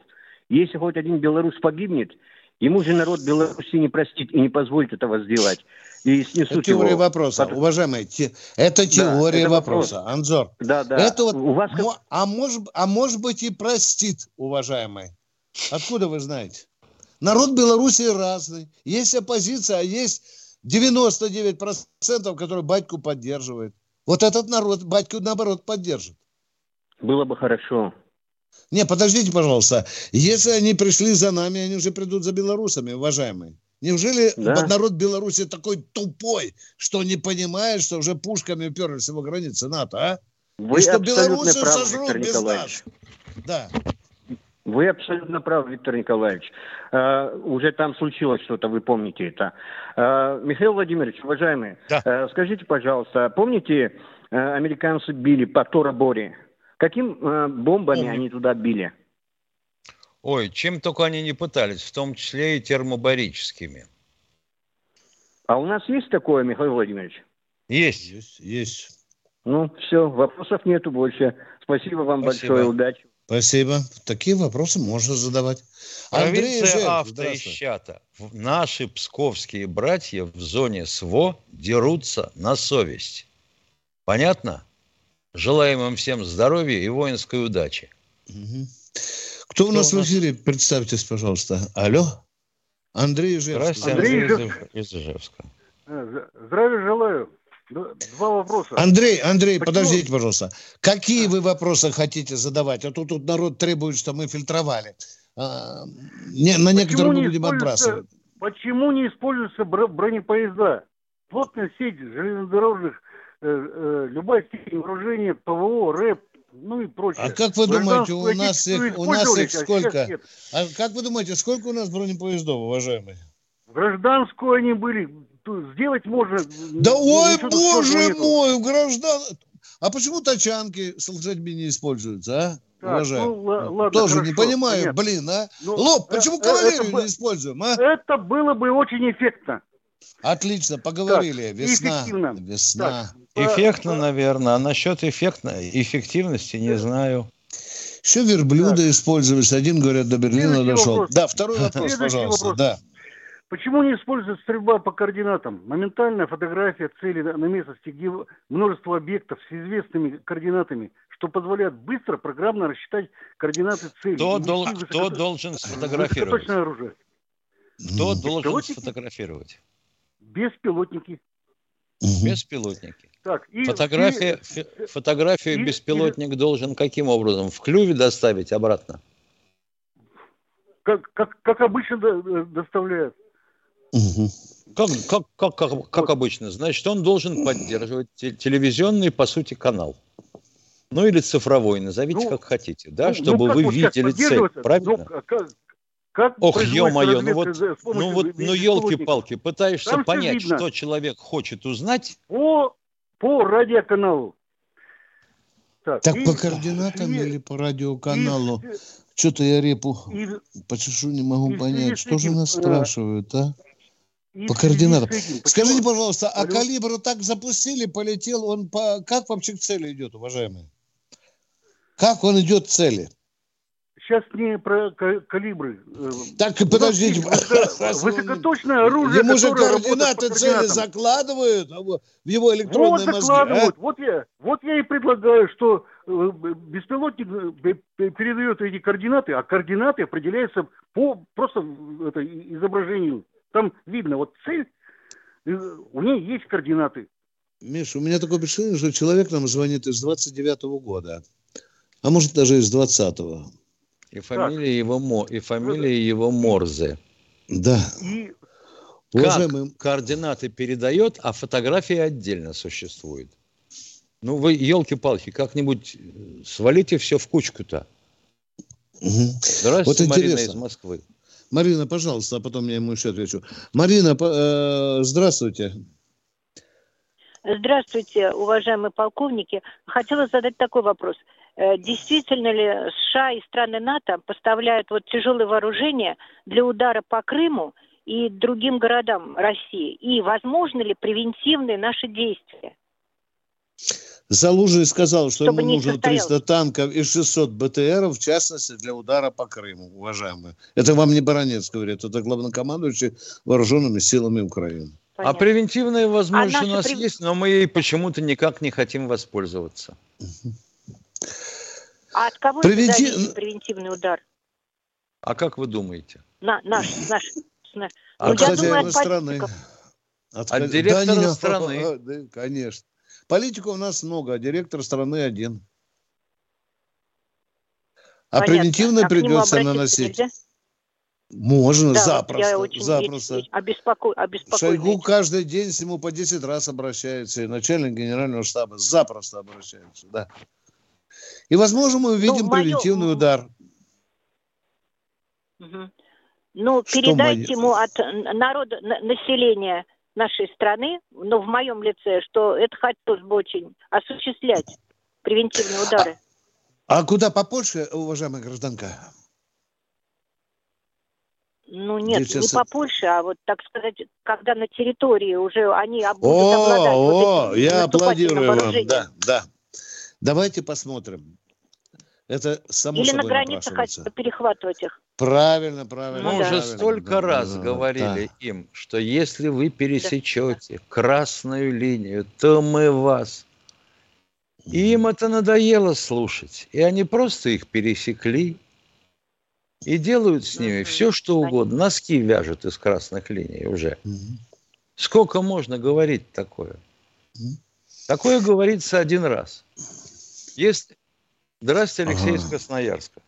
если хоть один белорус погибнет, ему же народ Беларуси не простит и не позволит этого сделать. И Это снесут теория его. вопроса. Под- Уважаемые, те- это теория это вопрос. вопроса. Анзор. Да, да. Это вот, У вас а, может, а может быть и простит, уважаемый. Откуда вы знаете? Народ Беларуси разный. Есть оппозиция, а есть 99%, которые батьку поддерживают. Вот этот народ батьку, наоборот, поддержит. Было бы хорошо. Не, подождите, пожалуйста. Если они пришли за нами, они уже придут за белорусами, уважаемые. Неужели Да. народ Беларуси такой тупой, что не понимает, что уже пушками уперлись его границы НАТО, а? Вы И что белорусы правы, сожрут Виктор без Николаевич. нас. Да. Вы абсолютно правы, Виктор Николаевич. Э, уже там случилось что-то, вы помните это. Э, Михаил Владимирович, уважаемый, э, скажите, пожалуйста, помните, э, американцы били по Тора-Боре? Каким э, бомбами они туда били? Ой, чем только они не пытались, в том числе и термобарическими. А у нас есть такое, Михаил Владимирович? Есть. Есть, есть. Ну, все, вопросов нету больше. Спасибо вам Спасибо. большое, удачи. Спасибо. Такие вопросы можно задавать. Андрей Провинция Жертв, авто и здравствуй. щата. В- Наши псковские братья в зоне СВО дерутся на совесть. Понятно? Желаем им всем здоровья и воинской удачи. Мгм. Кто у нас в эфире? Представьтесь, пожалуйста. Алло? Андрей Ижевский. Здравствуйте, Андрей из, из Ижевска. Э, Здравия желаю. Д- Два вопроса. Андрей, Андрей, Почему- подождите, пожалуйста. Какие вы вопросы хотите задавать? А то тут народ требует, что мы фильтровали. А, не, на некоторые мы не будем отбрасывать. Почему не используются бро- бронепоезда? Плотная сеть железнодорожных, э, э, любая степень вооружения, ПВО, РЭП, ну и прочее. А как вы думаете, у нас их, у нас их а сколько? нет. А как вы думаете, сколько у нас бронепоездов, уважаемые? Гражданскую они были. Сделать можно. Да н- ой, боже мой, в граждан... А почему тачанки с лошадьми не используются, а? Так, Уважаемые. ну, ла- ладно, Тоже не хорошо, понимаю, понятно. блин, а? Ну, Лоб, э, почему э, кавалерию это не используем, а? Это было бы очень эффектно. Отлично, поговорили. Так, Весна, эффективно. весна. Эффектно, наверное, а насчет эффектно, эффективности не знаю. Еще верблюда использовались. Один, говорят, до Берлина Следующий дошел. вопрос. Да, второй вопрос, Следующий пожалуйста. вопрос. Да. Почему не используется стрельба по координатам? Моментальная фотография цели на местности, где множество объектов с известными координатами, что позволяет быстро программно рассчитать координаты цели. Кто, и дол- кто должен сфотографировать? Оружие. Кто должен Беспилотники? сфотографировать? Беспилотники. Беспилотники. Так, и Фотография, фи- фотографию и- беспилотник должен каким образом? В клюве доставить обратно? как, как, как обычно до- Как, как, как, как, как обычно. Значит, он должен поддерживать те- телевизионный, по сути, канал. Ну или цифровой, назовите Ну, как хотите, да, Ну, чтобы ну, как вы вот видели цель, правильно? Ну, как, как Ох, ё-моё, ну вот, с помощью ну вот, ну елки-палки, пытаешься Там понять, что человек хочет узнать, По, по радиоканалу. Так, Так и- по координатам и- или по радиоканалу? и- Что-то я репу и- почешу, не могу и понять. с Что же этим, нас э, спрашивают, а? По координатам. Скажите, пожалуйста, а Алло. калибр так запустили, полетел, он по... как вообще к цели идет, уважаемые? Как он идет к цели? Сейчас не про ка- калибры. э, Так, подождите. есть высоко- Высокоточное оружие, Ему же координаты цели закладывают а вот в его Вот электронные мозги. закладывают. а? Вот, я, вот я и предлагаю, что э, беспилотник э, пе- пе- передает эти координаты, а координаты определяются по просто э, это, изображению. Там видно, вот цель, э, у нее есть координаты. Миша, у меня такое впечатление, что человек нам звонит из 29 года, а может даже из 20-го. и фамилия его Мо, и фамилия его Морзе. Да. И Как Уважаемый, координаты передает, а фотография отдельно существует. Ну вы, елки-палки, как-нибудь э, свалите все в кучку-то. Здравствуйте, Вот Марина из Москвы. Марина, пожалуйста, а потом я ему еще отвечу. Марина, э, здравствуйте. Здравствуйте, уважаемые полковники. Хотела задать такой вопрос. Э, Действительно ли США и страны НАТО поставляют вот тяжелое вооружение для удара по Крыму и другим городам России? И возможно ли превентивные наши действия? Залужный сказал, что Чтобы ему нужно состоялось. 300 танков и 600 БТРов, в частности, для удара по Крыму, уважаемые. Это вам не Баранец говорит, это главнокомандующий вооруженными силами Украины. А превентивная возможность А у нас прев- есть, но мы ей почему-то никак не хотим воспользоваться. А от кого Превенти- это зависит превентивный удар? А как вы думаете? На, наш, наш, наш. А Ну, От я хозяина думаю, от страны. От, От директора не, страны. да, конечно. Политиков у нас много, а директор страны один. А Понятно. превентивно А придется наносить. нельзя? Можно, Да, запросто, я очень запросто. обеспоко... Шойгу каждый день с нему по 10 раз обращается, и начальник генерального штаба запросто обращается, да. И, возможно, мы увидим Ну, моё- превентивный удар. Мгм. Ну, Что передайте моё- ему от народа, на- населения нашей страны, но в моем лице, что это хотелось бы очень осуществлять превентивные удары. А куда по Польше, уважаемая гражданка? Ну нет, Здесь не сейчас- по Польше, а вот, так сказать, когда на территории уже они будут О, обладать вот о, этим я аплодирую вам, да, да. Давайте посмотрим. Это само Или на собой границе напрашивается. хотят перехватывать их. Правильно, правильно. Мы Ну уже столько да, раз да, говорили да. им, что если вы пересечете красную линию, то мы вас. И им это надоело слушать. И они просто их пересекли и делают с ними все, что угодно. Носки вяжут из красных линий уже. Сколько можно говорить такое? Такое говорится один раз. Есть... Здравствуйте, Алексей из. Красноярска.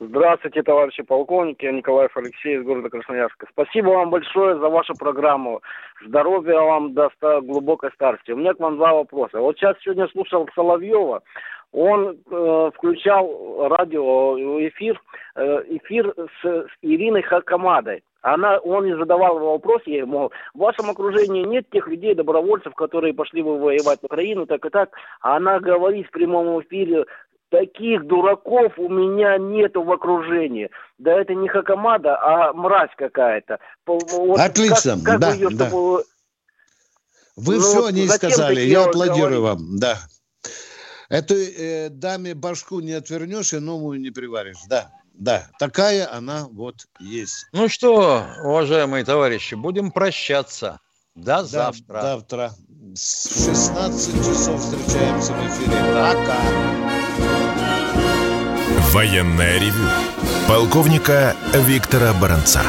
Здравствуйте, товарищи полковники. Я Николаев Алексей из города Красноярска. Спасибо вам большое за вашу программу. Здоровья вам до глубокой старости. У меня к вам два вопроса. Вот сейчас сегодня слушал Соловьева. Он э, включал радио, эфир, э, эфир с, с Ириной Хакамадой. Она, он не задавал вопрос ей, мол, в вашем окружении нет тех людей, добровольцев, которые пошли бы воевать в Украину, так и так. А она говорит в прямом эфире, таких дураков у меня нету в окружении. Да это не Хакамада, а мразь какая-то. Вот Отлично, как- как да, её, да. чтобы- Вы Ну, все о ней сказали. Я аплодирую говорить? вам. Да. Этой э, даме башку не отвернешь и новую не приваришь. Да, да. Такая она вот есть. Ну что, уважаемые товарищи, будем прощаться. До Да, завтра. Завтра. С 16 часов встречаемся в эфире. Пока. Военное ревю полковника Виктора Баранца.